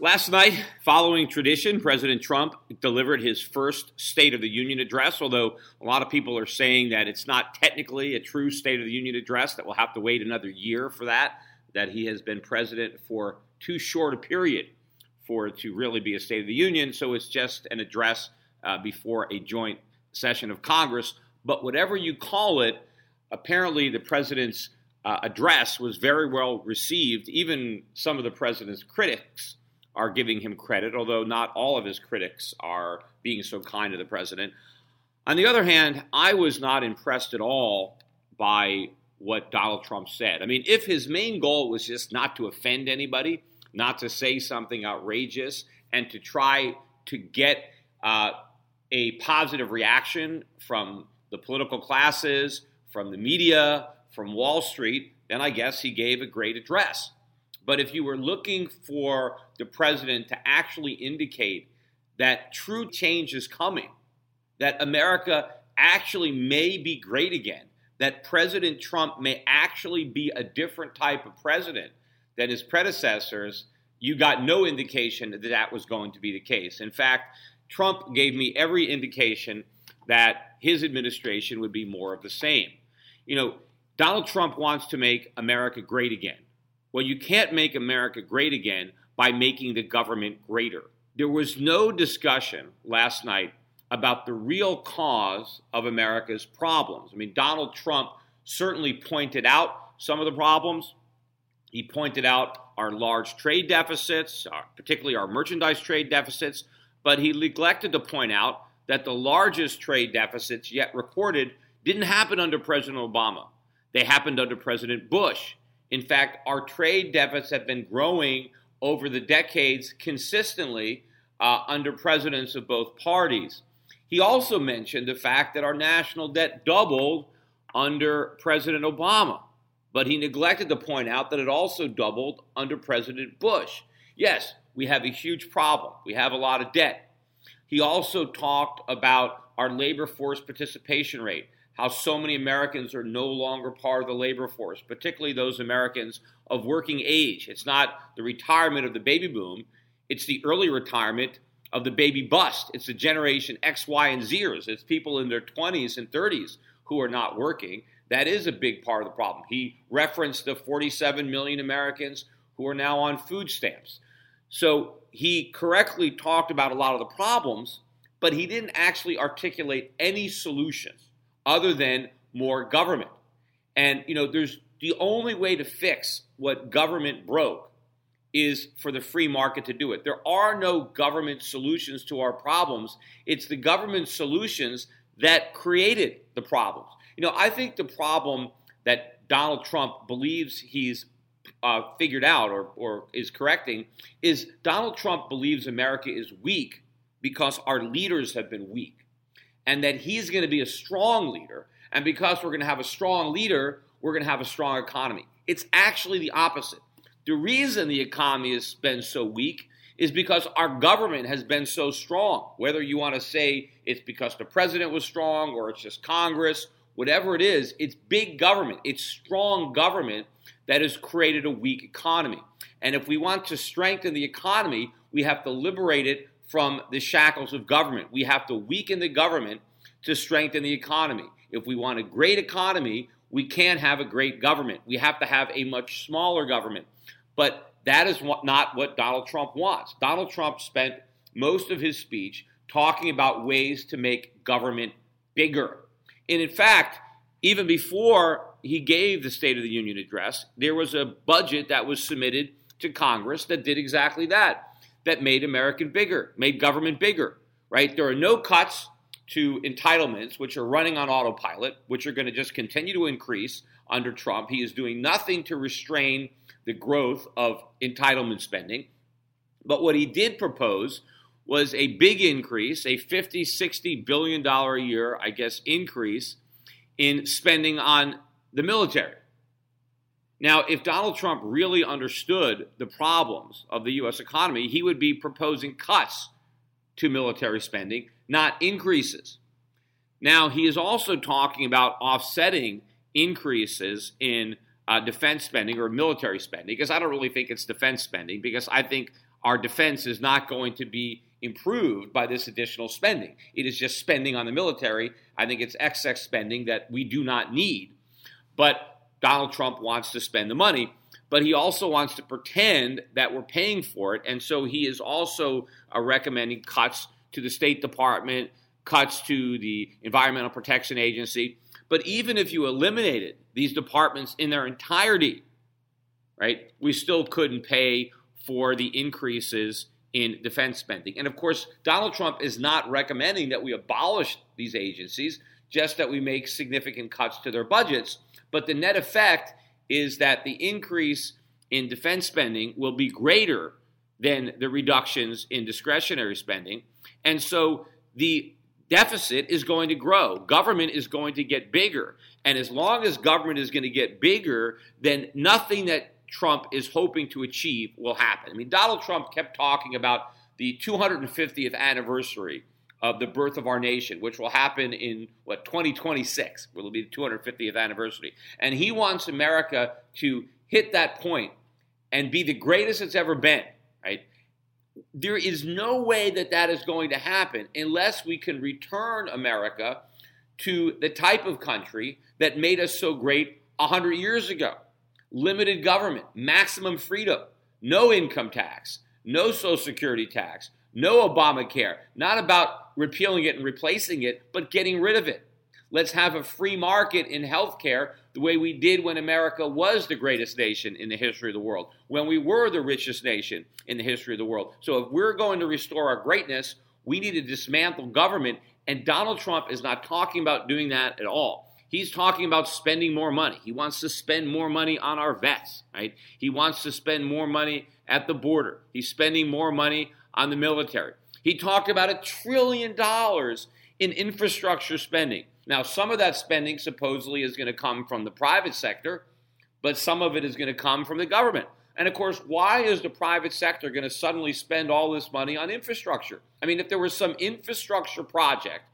Last night, following tradition, President Trump delivered his first State of the Union address, although a lot of people are saying that it's not technically a true State of the Union address, that we'll have to wait another year for that, that he has been president for too short a period for it to really be a State of the Union, so it's just an address uh, before a joint session of Congress. But whatever you call it, apparently the president's uh, address was very well received. Even some of the president's critics are giving him credit, although not all of his critics are being so kind to the president. On the other hand, I was not impressed at all by what Donald Trump said. I mean, if his main goal was just not to offend anybody, not to say something outrageous, and to try to get uh, a positive reaction from the political classes, from the media, from Wall Street, then I guess he gave a great address. But if you were looking for the president to actually indicate that true change is coming, that America actually may be great again, that President Trump may actually be a different type of president than his predecessors, you got no indication that that was going to be the case. In fact, Trump gave me every indication that his administration would be more of the same. You know, Donald Trump wants to make America great again. Well, you can't make America great again by making the government greater. There was no discussion last night about the real cause of America's problems. I mean, Donald Trump certainly pointed out some of the problems. He pointed out our large trade deficits, particularly our merchandise trade deficits, but he neglected to point out that the largest trade deficits yet recorded didn't happen under President Obama. They happened under President Bush. In fact, our trade deficits have been growing over the decades consistently uh, under presidents of both parties. He also mentioned the fact that our national debt doubled under President Obama, but he neglected to point out that it also doubled under President Bush. Yes, we have a huge problem. We have a lot of debt. He also talked about our labor force participation rate, how so many Americans are no longer part of the labor force, particularly those Americans of working age. It's not the retirement of the baby boom, it's the early retirement of the baby bust. It's the generation X, Y, and Zers. It's people in their 20s and 30s who are not working. That is a big part of the problem. He referenced the 47 million Americans who are now on food stamps. So he correctly talked about a lot of the problems, but he didn't actually articulate any solutions other than more government. And you know, there's the only way to fix what government broke is for the free market to do it. There are no government solutions to our problems. It's the government solutions that created the problems. You know, I think the problem that Donald Trump believes he's uh, figured out or, or is correcting is Donald Trump believes America is weak because our leaders have been weak, and that he's going to be a strong leader. And because we're going to have a strong leader, we're going to have a strong economy. It's actually the opposite. The reason the economy has been so weak is because our government has been so strong. Whether you want to say it's because the president was strong or it's just Congress, whatever it is, it's big government. It's strong government that has created a weak economy. And if we want to strengthen the economy, we have to liberate it from the shackles of government. We have to weaken the government to strengthen the economy. If we want a great economy, we can't have a great government. We have to have a much smaller government. But that is what, not what Donald Trump wants. Donald Trump spent most of his speech talking about ways to make government bigger. And in fact, even before he gave the State of the Union address, there was a budget that was submitted to Congress that did exactly that, that made American bigger, made government bigger, right? There are no cuts to entitlements, which are running on autopilot, which are going to just continue to increase under Trump. He is doing nothing to restrain the growth of entitlement spending. But what he did propose was a big increase, a 50, 60 billion dollar a year, I guess, increase in spending on the military. Now, if Donald Trump really understood the problems of the U.S. economy, he would be proposing cuts to military spending, not increases. Now, he is also talking about offsetting increases in uh, defense spending or military spending, because I don't really think it's defense spending, because I think our defense is not going to be improved by this additional spending. It is just spending on the military. I think it's excess spending that we do not need. But Donald Trump wants to spend the money, but he also wants to pretend that we're paying for it. And so he is also uh, recommending cuts to the State Department, cuts to the Environmental Protection Agency. But even if you eliminated these departments in their entirety, right, we still couldn't pay for the increases in defense spending. And of course, Donald Trump is not recommending that we abolish these agencies, just that we make significant cuts to their budgets. But the net effect is that the increase in defense spending will be greater than the reductions in discretionary spending. And so the deficit is going to grow. Government is going to get bigger. And as long as government is going to get bigger, then nothing that Trump is hoping to achieve will happen. I mean, Donald Trump kept talking about the 250th anniversary of the birth of our nation, which will happen in what 2026 will be the 250th anniversary, and he wants America to hit that point and be the greatest it's ever been. Right? There is no way that that is going to happen unless we can return America to the type of country that made us so great 100 years ago limited government, maximum freedom, no income tax, no Social Security tax, no Obamacare. Not about repealing it and replacing it, but getting rid of it. Let's have a free market in healthcare the way we did when America was the greatest nation in the history of the world, when we were the richest nation in the history of the world. So if we're going to restore our greatness, we need to dismantle government. And Donald Trump is not talking about doing that at all. He's talking about spending more money. He wants to spend more money on our vets, right? He wants to spend more money at the border. He's spending more money on the military. He talked about a trillion dollars in infrastructure spending. Now, some of that spending supposedly is going to come from the private sector, but some of it is going to come from the government. And of course, why is the private sector going to suddenly spend all this money on infrastructure? I mean, if there was some infrastructure project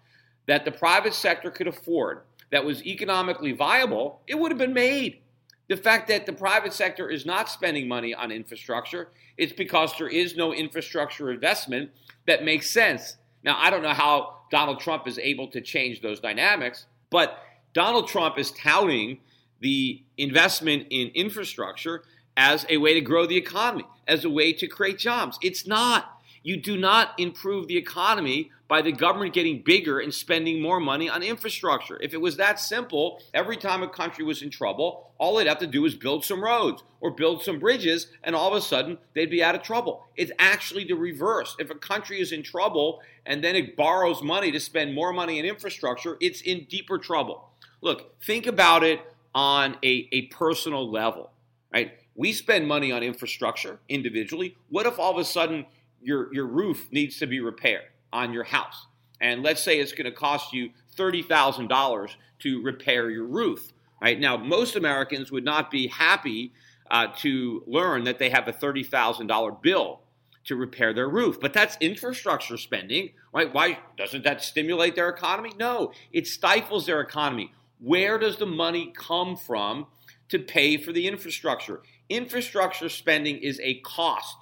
that the private sector could afford that was economically viable, it would have been made. The fact that the private sector is not spending money on infrastructure, it's because there is no infrastructure investment that makes sense. Now, I don't know how Donald Trump is able to change those dynamics, but Donald Trump is touting the investment in infrastructure as a way to grow the economy, as a way to create jobs. It's not. You do not improve the economy by the government getting bigger and spending more money on infrastructure. If it was that simple, every time a country was in trouble, all they'd have to do was build some roads or build some bridges, and all of a sudden they'd be out of trouble. It's actually the reverse. If a country is in trouble and then it borrows money to spend more money in infrastructure, it's in deeper trouble. Look, think about it on a, a personal level, right? We spend money on infrastructure individually. What if all of a sudden your, your roof needs to be repaired on your house. And let's say it's going to cost you $30,000 to repair your roof. Right now, most Americans would not be happy uh, to learn that they have a $30,000 bill to repair their roof. But that's infrastructure spending, right? Why doesn't that stimulate their economy? No, it stifles their economy. Where does the money come from to pay for the infrastructure? Infrastructure spending is a cost.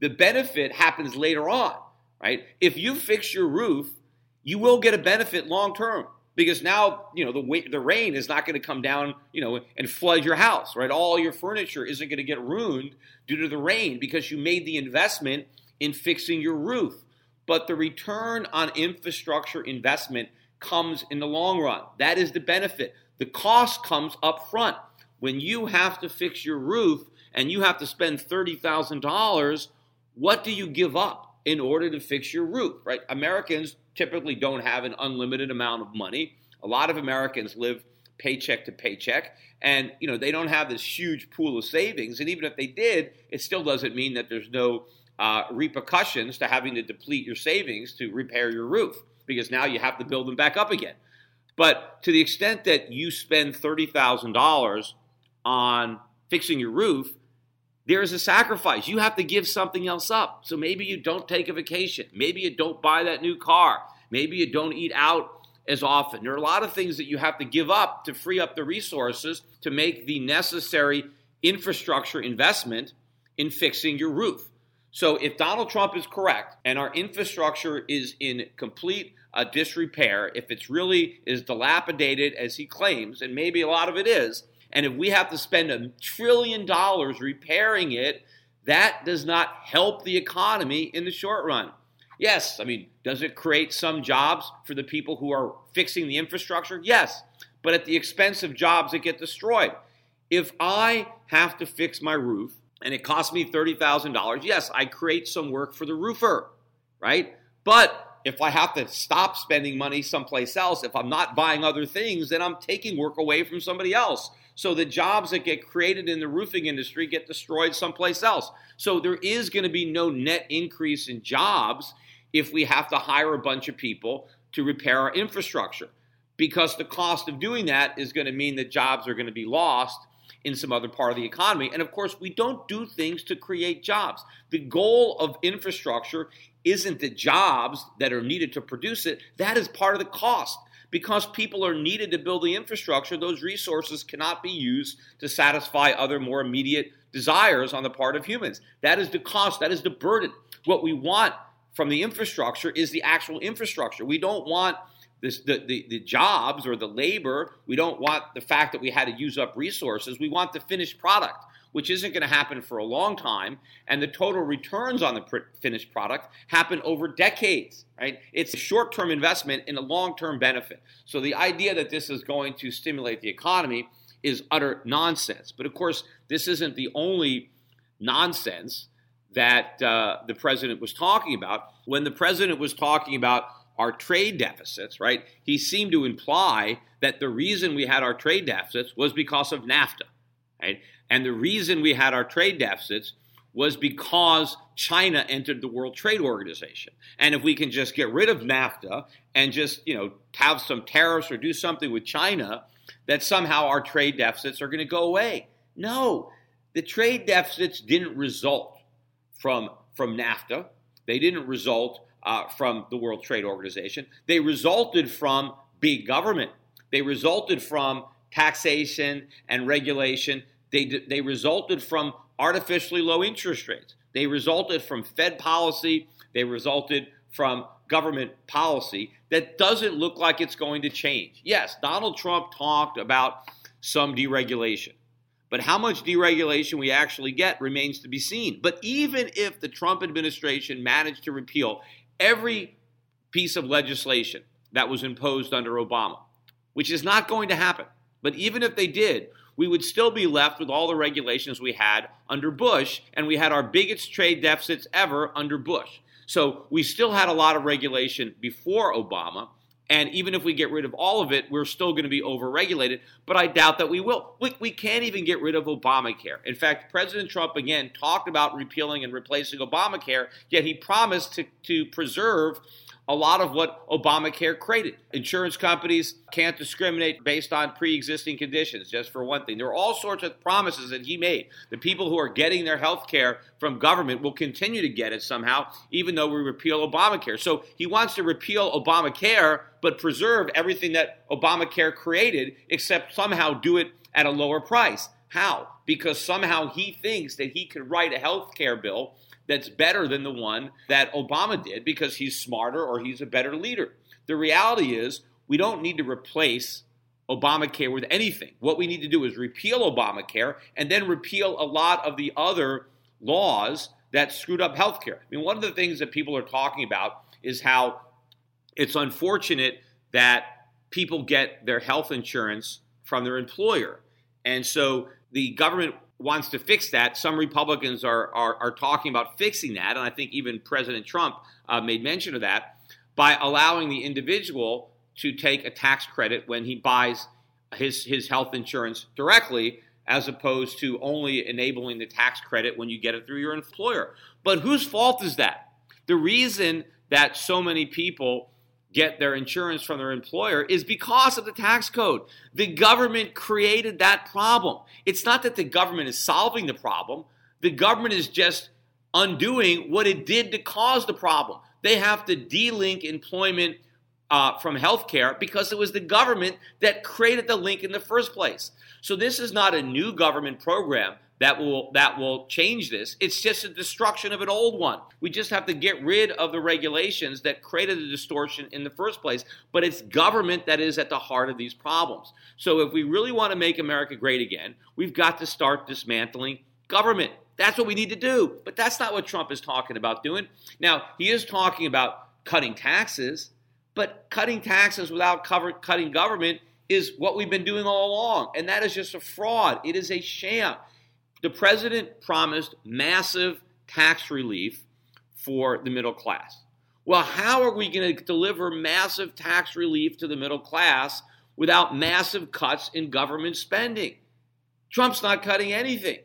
The benefit happens later on, right? If you fix your roof, you will get a benefit long term because now you know the the rain is not going to come down you know and flood your house right? All your furniture isn't going to get ruined due to the rain because you made the investment in fixing your roof. But the return on infrastructure investment comes in the long run. That is the benefit. The cost comes up front. When you have to fix your roof and you have to spend $30,000 what do you give up in order to fix your roof right americans typically don't have an unlimited amount of money. A lot of Americans live paycheck to paycheck and you know they don't have this huge pool of savings and even if they did it still doesn't mean that there's no uh, repercussions to having to deplete your savings to repair your roof because now you have to build them back up again but to the extent that you spend $30000 on fixing your roof there is a sacrifice. You have to give something else up. So maybe you don't take a vacation. Maybe you don't buy that new car. Maybe you don't eat out as often. There are a lot of things that you have to give up to free up the resources to make the necessary infrastructure investment in fixing your roof. So if Donald Trump is correct and our infrastructure is in complete uh, disrepair, if it's really as dilapidated as he claims, and maybe a lot of it is, and if we have to spend a trillion dollars repairing it, that does not help the economy in the short run. Yes, I mean, does it create some jobs for the people who are fixing the infrastructure? Yes, but at the expense of jobs that get destroyed. If I have to fix my roof and it costs me $30,000, yes, I create some work for the roofer, right? But if I have to stop spending money someplace else, if I'm not buying other things, then I'm taking work away from somebody else. So the jobs that get created in the roofing industry get destroyed someplace else. So there is going to be no net increase in jobs if we have to hire a bunch of people to repair our infrastructure because the cost of doing that is going to mean that jobs are going to be lost in some other part of the economy. And of course, we don't do things to create jobs. The goal of infrastructure isn't the jobs that are needed to produce it, that is part of the cost because people are needed to build the infrastructure, those resources cannot be used to satisfy other more immediate desires on the part of humans. That is the cost, that is the burden. What we want from the infrastructure is the actual infrastructure. We don't want this, the, the, the jobs or the labor. We don't want the fact that we had to use up resources. We want the finished product which isn't going to happen for a long time, and the total returns on the pr- finished product happen over decades, right? It's a short term investment in a long term benefit. So the idea that this is going to stimulate the economy is utter nonsense. But of course, this isn't the only nonsense that uh, the president was talking about. When the president was talking about our trade deficits, right, he seemed to imply that the reason we had our trade deficits was because of NAFTA. Right? And the reason we had our trade deficits was because China entered the World Trade Organization. And if we can just get rid of NAFTA and just, you know, have some tariffs or do something with China, that somehow our trade deficits are going to go away. No, the trade deficits didn't result from, from NAFTA. They didn't result uh, from the World Trade Organization. They resulted from big government. They resulted from taxation and regulation they, they resulted from artificially low interest rates. They resulted from Fed policy. They resulted from government policy that doesn't look like it's going to change. Yes, Donald Trump talked about some deregulation, but how much deregulation we actually get remains to be seen. But even if the Trump administration managed to repeal every piece of legislation that was imposed under Obama, which is not going to happen, but even if they did, we would still be left with all the regulations we had under Bush, and we had our biggest trade deficits ever under Bush. So we still had a lot of regulation before Obama. And even if we get rid of all of it, we're still going to be overregulated. But I doubt that we will. We, we can't even get rid of Obamacare. In fact, President Trump again talked about repealing and replacing Obamacare, yet he promised to, to preserve a lot of what Obamacare created. Insurance companies can't discriminate based on pre existing conditions, just for one thing. There are all sorts of promises that he made. The people who are getting their health care from government will continue to get it somehow, even though we repeal Obamacare. So he wants to repeal Obamacare, but preserve everything that Obamacare created, except somehow do it at a lower price. How? Because somehow he thinks that he could write a health care bill that's better than the one that Obama did because he's smarter or he's a better leader. The reality is, we don't need to replace Obamacare with anything. What we need to do is repeal Obamacare and then repeal a lot of the other laws that screwed up healthcare. I mean, one of the things that people are talking about is how it's unfortunate that people get their health insurance from their employer. And so the government wants to fix that. Some Republicans are, are, are talking about fixing that. And I think even President Trump uh, made mention of that by allowing the individual to take a tax credit when he buys his, his health insurance directly, as opposed to only enabling the tax credit when you get it through your employer. But whose fault is that? The reason that so many people get their insurance from their employer is because of the tax code. The government created that problem. It's not that the government is solving the problem, the government is just undoing what it did to cause the problem. They have to delink employment uh, from healthcare because it was the government that created the link in the first place. So this is not a new government program that will that will change this. It's just a destruction of an old one. We just have to get rid of the regulations that created the distortion in the first place. But it's government that is at the heart of these problems. So if we really want to make America great again, we've got to start dismantling government. That's what we need to do. But that's not what Trump is talking about doing. Now, he is talking about cutting taxes, but cutting taxes without cover, cutting government is what we've been doing all along. And that is just a fraud. It is a sham. The president promised massive tax relief for the middle class. Well, how are we going to deliver massive tax relief to the middle class without massive cuts in government spending? Trump's not cutting anything.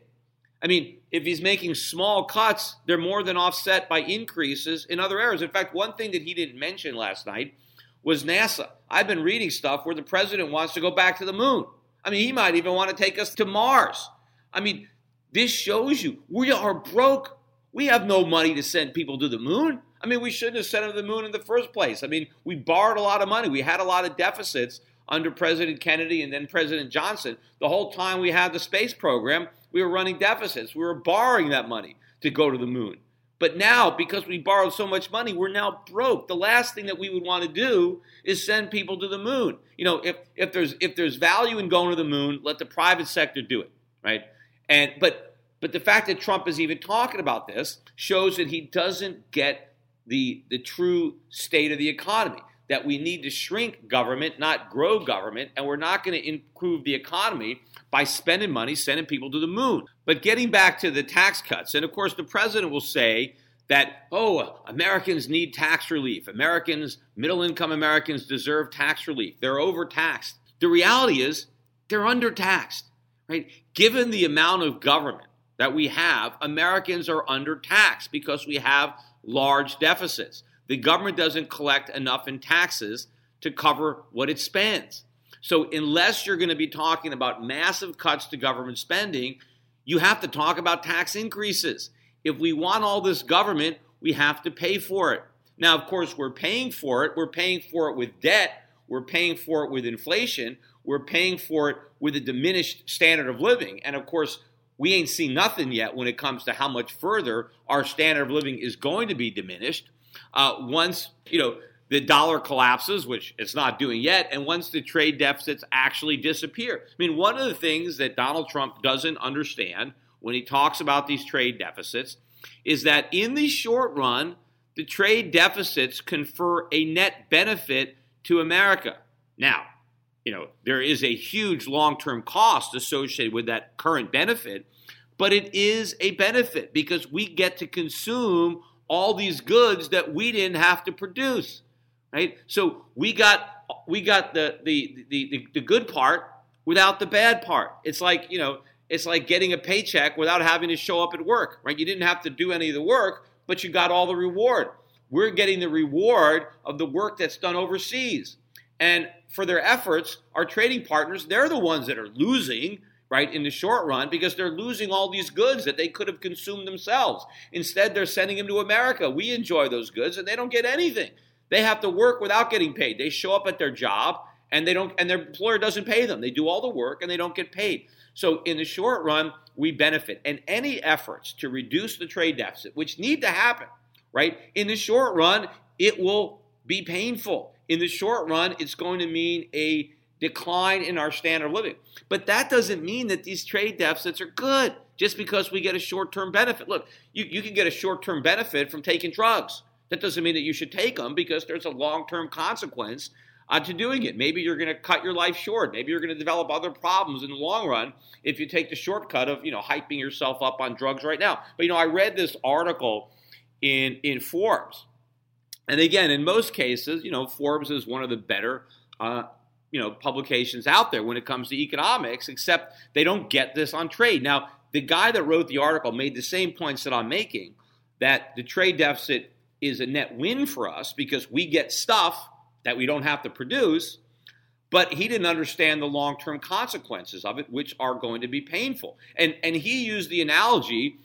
I mean, if he's making small cuts, they're more than offset by increases in other areas. In fact, one thing that he didn't mention last night was NASA. I've been reading stuff where the president wants to go back to the moon. I mean, he might even want to take us to Mars. I mean, this shows you we are broke. We have no money to send people to the moon. I mean, we shouldn't have sent them to the moon in the first place. I mean, we borrowed a lot of money. We had a lot of deficits under President Kennedy and then President Johnson. The whole time we had the space program, we were running deficits. We were borrowing that money to go to the moon. But now, because we borrowed so much money, we're now broke. The last thing that we would want to do is send people to the moon. You know, if, if there's if there's value in going to the moon, let the private sector do it, right? And but but the fact that Trump is even talking about this shows that he doesn't get the the true state of the economy. That we need to shrink government, not grow government, and we're not going to improve the economy by spending money sending people to the moon. But getting back to the tax cuts, and of course the president will say that, oh, Americans need tax relief. Americans, middle income Americans deserve tax relief. They're overtaxed. The reality is they're undertaxed right? Given the amount of government that we have, Americans are undertaxed because we have large deficits. The government doesn't collect enough in taxes to cover what it spends. So, unless you're going to be talking about massive cuts to government spending, you have to talk about tax increases. If we want all this government, we have to pay for it. Now, of course, we're paying for it. We're paying for it with debt. We're paying for it with inflation. We're paying for it with a diminished standard of living. And of course, we ain't seen nothing yet when it comes to how much further our standard of living is going to be diminished uh, once you know the dollar collapses, which it's not doing yet, and once the trade deficits actually disappear. I mean, one of the things that Donald Trump doesn't understand when he talks about these trade deficits is that in the short run, the trade deficits confer a net benefit to America. Now, you know, there is a huge long term cost associated with that current benefit, but it is a benefit because we get to consume all these goods that we didn't have to produce, right? So we got we got the the the, the, the good part without the bad part. It's like you know, it's like getting a paycheck without having to show up at work, right? You didn't have to do any of the work, but you got all the reward. We're getting the reward of the work that's done overseas. And for their efforts, our trading partners, they're the ones that are losing, right, in the short run because they're losing all these goods that they could have consumed themselves. Instead, they're sending them to America. We enjoy those goods and they don't get anything. They have to work without getting paid. They show up at their job and they don't and their employer doesn't pay them. They do all the work and they don't get paid. So in the short run, we benefit. And any efforts to reduce the trade deficit, which need to happen, right? In the short run, it will be painful. In the short run, it's going to mean a decline in our standard of living. But that doesn't mean that these trade deficits are good just because we get a short term benefit. Look, you, you can get a short term benefit from taking drugs. That doesn't mean that you should take them because there's a long term consequence uh, to doing it. Maybe you're going to cut your life short. Maybe you're going to develop other problems in the long run if you take the shortcut of you know hyping yourself up on drugs right now. But you know, I read this article in in Forbes, and again, in most cases, you know, Forbes is one of the better. Uh, you know publications out there when it comes to economics except they don't get this on trade now the guy that wrote the article made the same points that i'm making that the trade deficit is a net win for us because we get stuff that we don't have to produce. But he didn't understand the long term consequences of it, which are going to be painful. And, and he used the analogy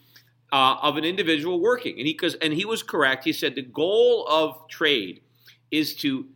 uh, of an individual working. And he, and he was correct. He said the goal of trade is to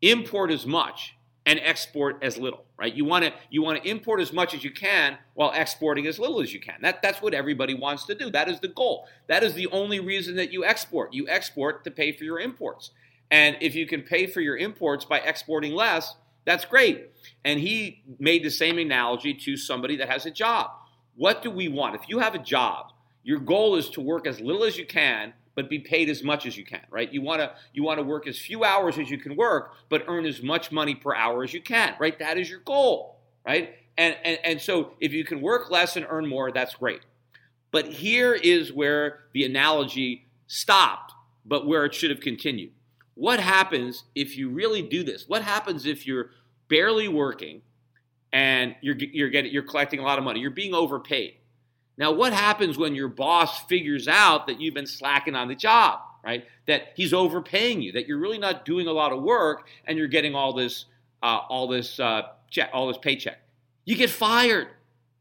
import as much and export as little right you want to you want to import as much as you can while exporting as little as you can that that's what everybody wants to do that is the goal that is the only reason that you export you export to pay for your imports and if you can pay for your imports by exporting less, that's great. And he made the same analogy to somebody that has a job. What do we want? If you have a job, your goal is to work as little as you can but be paid as much as you can, right? You want to you want to work as few hours as you can work but earn as much money per hour as you can, right? That is your goal, right? And and and so if you can work less and earn more, that's great. But here is where the analogy stopped, but where it should have continued. What happens if you really do this? What happens if you're barely working and you're you're getting you're collecting a lot of money? You're being overpaid. Now, what happens when your boss figures out that you've been slacking on the job, right? That he's overpaying you, that you're really not doing a lot of work, and you're getting all this uh, all this uh, check, all this paycheck. You get fired,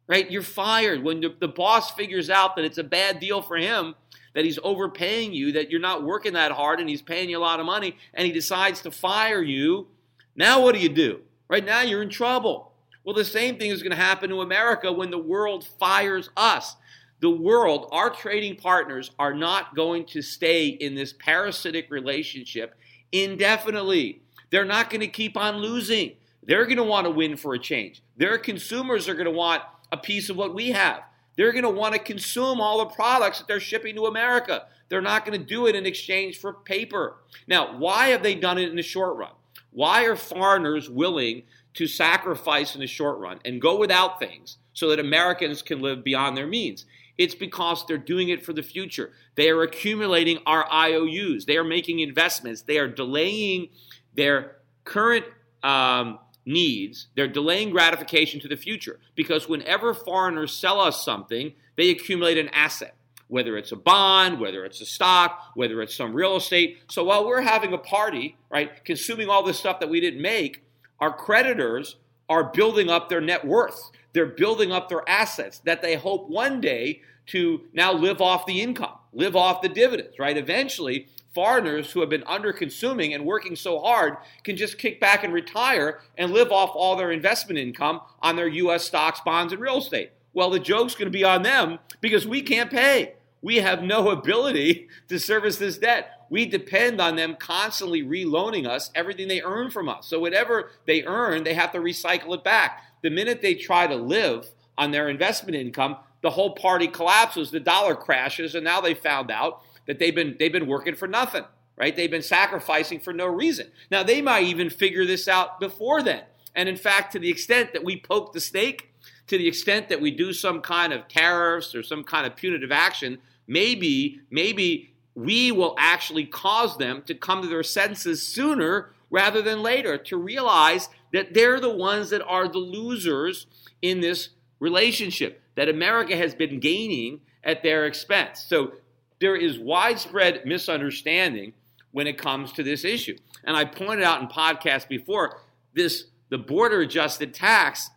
right? You're fired when the, the boss figures out that it's a bad deal for him that he's overpaying you, that you're not working that hard and he's paying you a lot of money and he decides to fire you, now what do you do? Right now you're in trouble. Well, the same thing is going to happen to America when the world fires us. The world, our trading partners, are not going to stay in this parasitic relationship indefinitely. They're not going to keep on losing. They're going to want to win for a change. Their consumers are going to want a piece of what we have. They're going to want to consume all the products that they're shipping to America. They're not going to do it in exchange for paper. Now, why have they done it in the short run? Why are foreigners willing to sacrifice in the short run and go without things so that Americans can live beyond their means? It's because they're doing it for the future. They are accumulating our IOUs. They are making investments. They are delaying their current um, needs, they're delaying gratification to the future because whenever foreigners sell us something, they accumulate an asset, whether it's a bond, whether it's a stock, whether it's some real estate. So while we're having a party, right, consuming all this stuff that we didn't make, our creditors are building up their net worth. They're building up their assets that they hope one day to now live off the income, live off the dividends, right? Eventually, foreigners who have been under consuming and working so hard can just kick back and retire and live off all their investment income on their U.S. stocks, bonds, and real estate. Well, the joke's going to be on them because we can't pay. We have no ability to service this debt. We depend on them constantly reloaning us everything they earn from us. So, whatever they earn, they have to recycle it back. The minute they try to live on their investment income, the whole party collapses, the dollar crashes, and now they found out that they've been they've been working for nothing, right? They've been sacrificing for no reason. Now they might even figure this out before then. And in fact, to the extent that we poke the snake, to the extent that we do some kind of tariffs or some kind of punitive action, maybe maybe we will actually cause them to come to their senses sooner rather than later to realize that they're the ones that are the losers in this relationship that America has been gaining at their expense. So there is widespread misunderstanding when it comes to this issue. And I pointed out in podcasts before this the border adjusted tax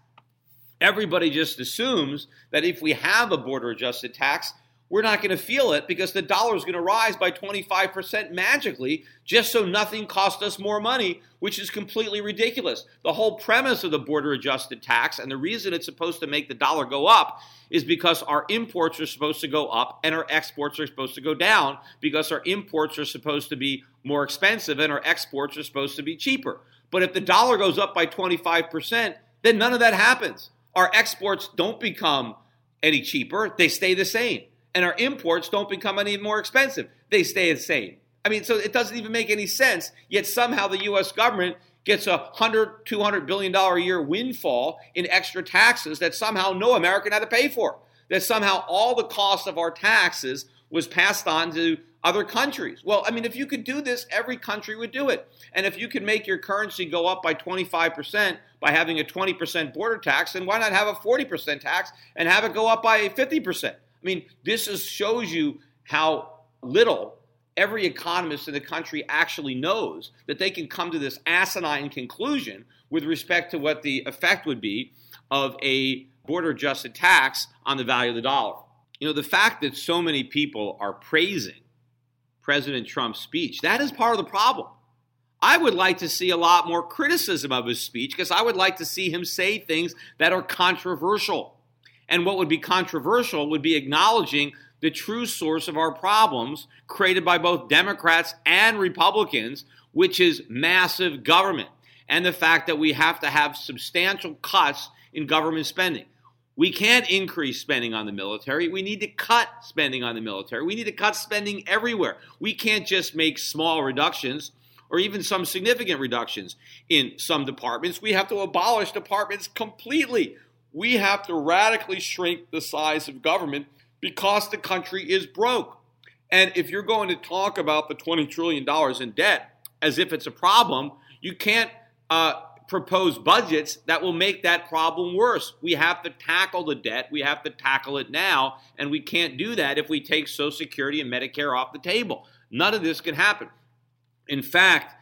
everybody just assumes that if we have a border adjusted tax we're not going to feel it because the dollar is going to rise by 25% magically just so nothing costs us more money, which is completely ridiculous. The whole premise of the border adjusted tax and the reason it's supposed to make the dollar go up is because our imports are supposed to go up and our exports are supposed to go down because our imports are supposed to be more expensive and our exports are supposed to be cheaper. But if the dollar goes up by 25%, then none of that happens. Our exports don't become any cheaper, they stay the same and our imports don't become any more expensive. They stay the same. I mean, so it doesn't even make any sense. Yet somehow the U.S. government gets a hundred, two hundred billion dollar a year windfall in extra taxes that somehow no American had to pay for. That somehow all the cost of our taxes was passed on to other countries. Well, I mean, if you could do this, every country would do it. And if you could make your currency go up by 25% by having a 20% border tax, then why not have a 40% tax and have it go up by 50%? I mean, this is, shows you how little every economist in the country actually knows that they can come to this asinine conclusion with respect to what the effect would be of a border adjusted tax on the value of the dollar. You know, the fact that so many people are praising President Trump's speech, that is part of the problem. I would like to see a lot more criticism of his speech because I would like to see him say things that are controversial. And what would be controversial would be acknowledging the true source of our problems created by both Democrats and Republicans, which is massive government and the fact that we have to have substantial cuts in government spending. We can't increase spending on the military. We need to cut spending on the military. We need to cut spending everywhere. We can't just make small reductions or even some significant reductions in some departments. We have to abolish departments completely we have to radically shrink the size of government because the country is broke. And if you're going to talk about the $20 trillion in debt as if it's a problem, you can't uh, propose budgets that will make that problem worse. We have to tackle the debt. We have to tackle it now. And we can't do that if we take Social Security and Medicare off the table. None of this can happen. In fact,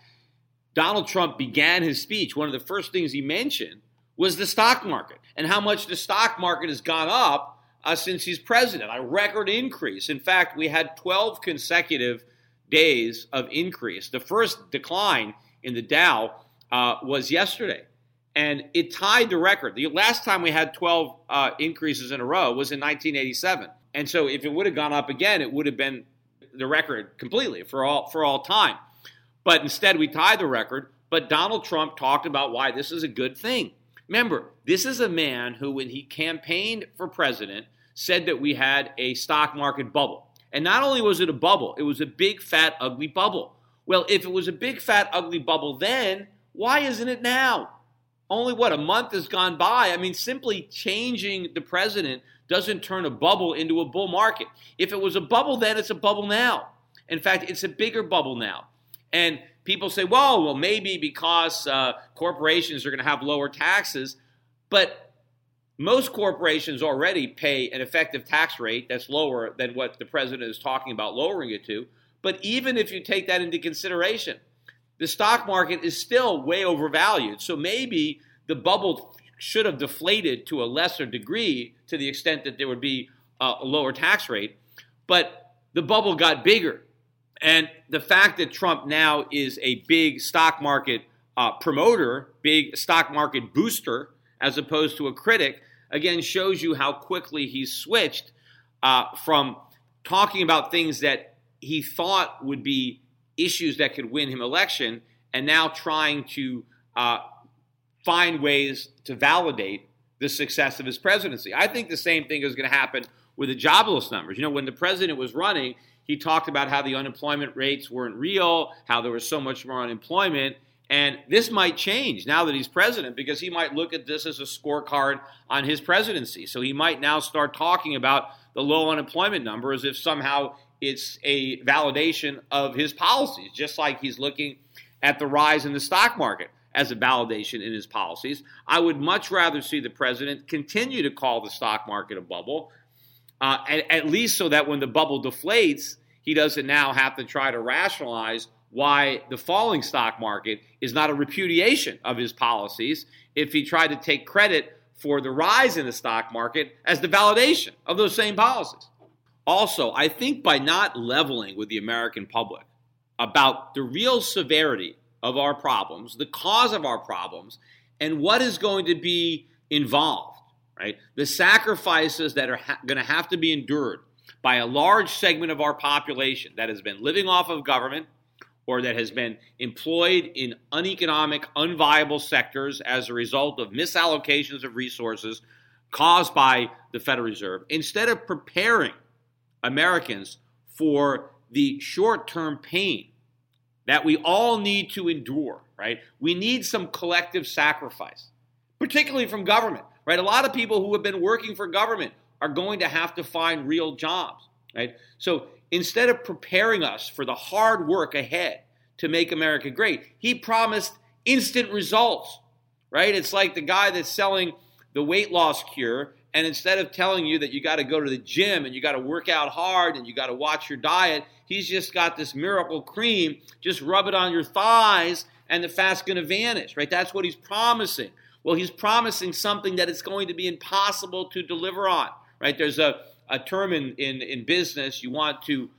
Donald Trump began his speech. One of the first things he mentioned was the stock market and how much the stock market has gone up uh, since he's president. A record increase. In fact, we had 12 consecutive days of increase. The first decline in the Dow uh, was yesterday, and it tied the record. The last time we had 12 uh, increases in a row was in 1987. And so, if it would have gone up again, it would have been the record completely for all for all time. But instead, we tied the record. But Donald Trump talked about why this is a good thing. Remember, this is a man who, when he campaigned for president, said that we had a stock market bubble. And not only was it a bubble, it was a big, fat, ugly bubble. Well, if it was a big, fat, ugly bubble then, why isn't it now? Only what, a month has gone by? I mean, simply changing the president doesn't turn a bubble into a bull market. If it was a bubble then, it's a bubble now. In fact, it's a bigger bubble now. And people say, well, well, maybe because uh, corporations are going to have lower taxes, but most corporations already pay an effective tax rate that's lower than what the president is talking about lowering it to. But even if you take that into consideration, the stock market is still way overvalued. So maybe the bubble should have deflated to a lesser degree to the extent that there would be a lower tax rate. But the bubble got bigger and the fact that Trump now is a big stock market uh, promoter, big stock market booster, as opposed to a critic, again shows you how quickly he's switched uh, from talking about things that he thought would be issues that could win him election, and now trying to uh, find ways to validate the success of his presidency. I think the same thing is going to happen with the jobless numbers. You know, when the president was running, he talked about how the unemployment rates weren't real, how there was so much more unemployment. And this might change now that he's president because he might look at this as a scorecard on his presidency. So he might now start talking about the low unemployment number as if somehow it's a validation of his policies, just like he's looking at the rise in the stock market as a validation in his policies. I would much rather see the president continue to call the stock market a bubble uh, at, at least so that when the bubble deflates, he doesn't now have to try to rationalize why the falling stock market is not a repudiation of his policies if he tried to take credit for the rise in the stock market as the validation of those same policies. Also, I think by not leveling with the American public about the real severity of our problems, the cause of our problems, and what is going to be involved, right? The sacrifices that are ha- going to have to be endured by a large segment of our population that has been living off of government or that has been employed in uneconomic, unviable sectors as a result of misallocations of resources caused by the Federal Reserve, instead of preparing Americans for the short term pain that we all need to endure, right? We need some collective sacrifice, particularly from government, right? A lot of people who have been working for government are going to have to find real jobs, right? So instead of preparing us for the hard work ahead to make America great, he promised instant results, right? It's like the guy that's selling the weight loss cure and instead of telling you that you got to go to the gym and you got to work out hard and you got to watch your diet, he's just got this miracle cream. Just rub it on your thighs and the fat's going to vanish, right? That's what he's promising. Well, he's promising something that it's going to be impossible to deliver on, right? There's a, a term in, in, in business you want to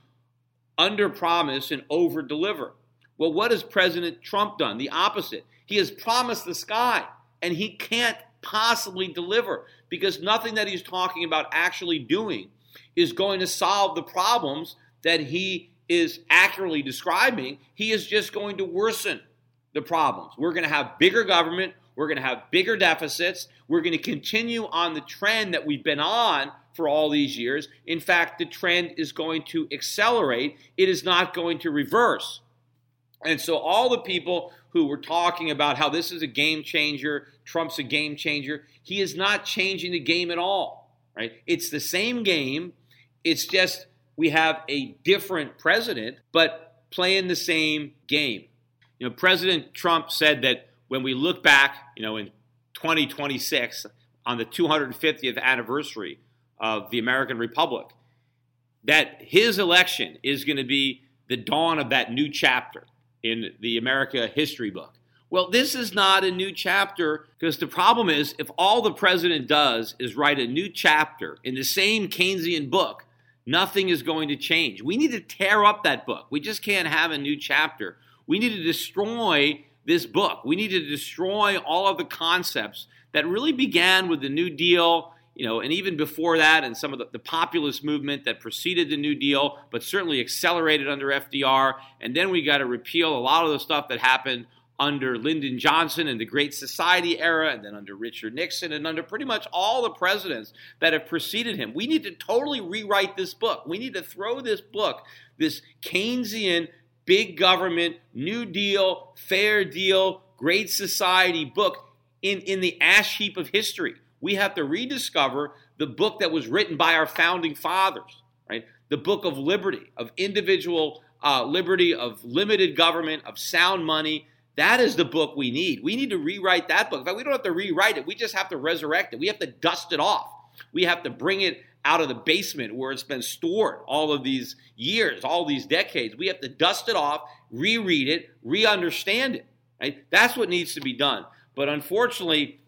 under promise and over deliver. Well, what has President Trump done? The opposite. He has promised the sky and he can't possibly deliver because nothing that he's talking about actually doing is going to solve the problems that he is accurately describing. He is just going to worsen the problems. We're going to have bigger government. We're going to have bigger deficits. We're going to continue on the trend that we've been on for all these years. In fact, the trend is going to accelerate, it is not going to reverse. And so, all the people who were talking about how this is a game changer, Trump's a game changer, he is not changing the game at all, right? It's the same game. It's just we have a different president, but playing the same game. You know, President Trump said that when we look back, you know, in 2026 on the 250th anniversary of the American Republic, that his election is going to be the dawn of that new chapter in the America history book. Well, this is not a new chapter because the problem is if all the president does is write a new chapter in the same Keynesian book, nothing is going to change. We need to tear up that book. We just can't have a new chapter. We need to destroy this book. We need to destroy all of the concepts that really began with the New Deal you know, and even before that, and some of the, the populist movement that preceded the New Deal, but certainly accelerated under FDR. And then we got to repeal a lot of the stuff that happened under Lyndon Johnson and the Great Society era, and then under Richard Nixon, and under pretty much all the presidents that have preceded him. We need to totally rewrite this book. We need to throw this book, this Keynesian, big government, New Deal, fair deal, Great Society book in, in the ash heap of history we have to rediscover the book that was written by our founding fathers, right? The book of liberty, of individual uh, liberty, of limited government, of sound money. That is the book we need. We need to rewrite that book. In fact, we don't have to rewrite it. We just have to resurrect it. We have to dust it off. We have to bring it out of the basement where it's been stored all of these years, all these decades. We have to dust it off, reread it, re-understand it. Right? That's what needs to be done. But unfortunately,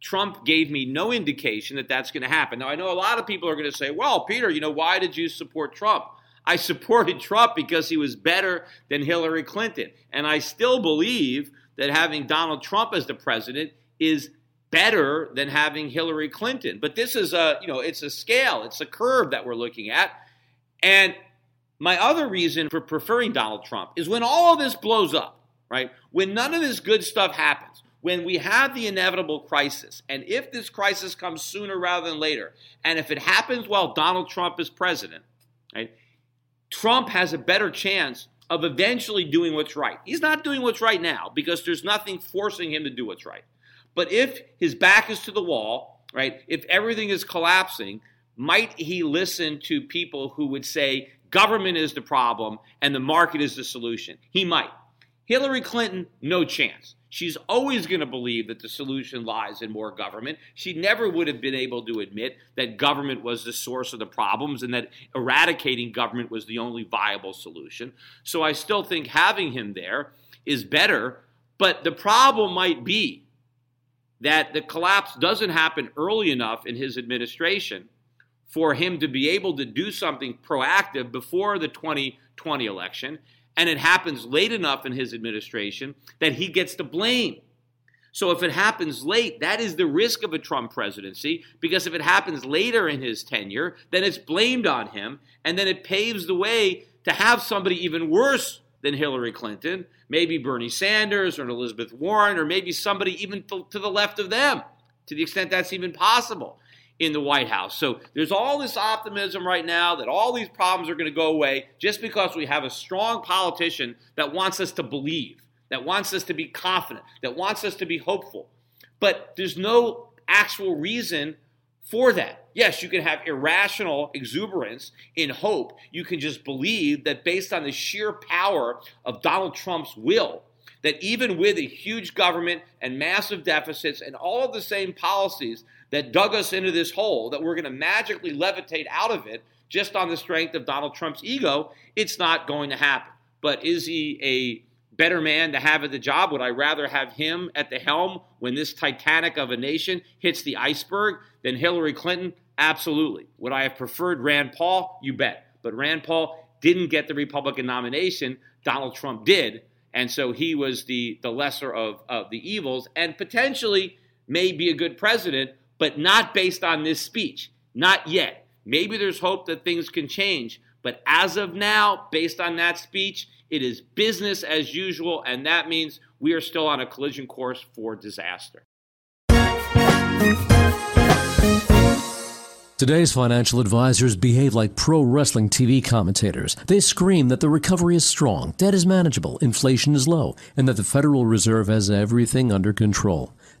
Trump gave me no indication that that's going to happen. Now, I know a lot of people are going to say, well, Peter, you know, why did you support Trump? I supported Trump because he was better than Hillary Clinton. And I still believe that having Donald Trump as the president is better than having Hillary Clinton. But this is a, you know, it's a scale, it's a curve that we're looking at. And my other reason for preferring Donald Trump is when all of this blows up, right? When none of this good stuff happens, when we have the inevitable crisis, and if this crisis comes sooner rather than later, and if it happens while Donald Trump is president, right, Trump has a better chance of eventually doing what's right. He's not doing what's right now because there's nothing forcing him to do what's right. But if his back is to the wall, right, if everything is collapsing, might he listen to people who would say government is the problem and the market is the solution? He might. Hillary Clinton, no chance. She's always going to believe that the solution lies in more government. She never would have been able to admit that government was the source of the problems and that eradicating government was the only viable solution. So I still think having him there is better. But the problem might be that the collapse doesn't happen early enough in his administration for him to be able to do something proactive before the 2020 election, and it happens late enough in his administration that he gets the blame. So if it happens late, that is the risk of a Trump presidency, because if it happens later in his tenure, then it's blamed on him, and then it paves the way to have somebody even worse than Hillary Clinton, maybe Bernie Sanders or Elizabeth Warren, or maybe somebody even to, the left of them, to the extent that's even possible in the White House. So there's all this optimism right now that all these problems are going to go away just because we have a strong politician that wants us to believe, that wants us to be confident, that wants us to be hopeful. But there's no actual reason for that. Yes, you can have irrational exuberance in hope. You can just believe that based on the sheer power of Donald Trump's will, that even with a huge government and massive deficits and all of the same policies that dug us into this hole, that we're going to magically levitate out of it just on the strength of Donald Trump's ego, it's not going to happen. But is he a better man to have at the job? Would I rather have him at the helm when this Titanic of a nation hits the iceberg than Hillary Clinton? Absolutely. Would I have preferred Rand Paul? You bet. But Rand Paul didn't get the Republican nomination. Donald Trump did. And so he was the, the lesser of, of the evils and potentially may be a good president, but not based on this speech. Not yet. Maybe there's hope that things can change. But as of now, based on that speech, it is business as usual, and that means we are still on a collision course for disaster. Today's financial advisors behave like pro wrestling TV commentators. They scream that the recovery is strong, debt is manageable, inflation is low, and that the Federal Reserve has everything under control.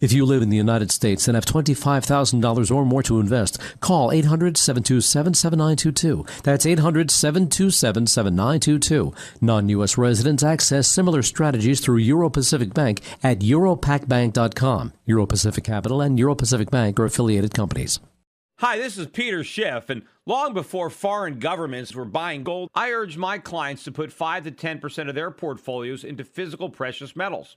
If you live in the United States and have $25,000 or more to invest, call 800 727 7922. That's 800 727 7922. Non U.S. residents access similar strategies through Euro Pacific Bank at europacbank.com. Euro Pacific Capital and Euro Pacific Bank are affiliated companies. Hi, this is Peter Schiff, and long before foreign governments were buying gold, I urged my clients to put 5 to 10% of their portfolios into physical precious metals.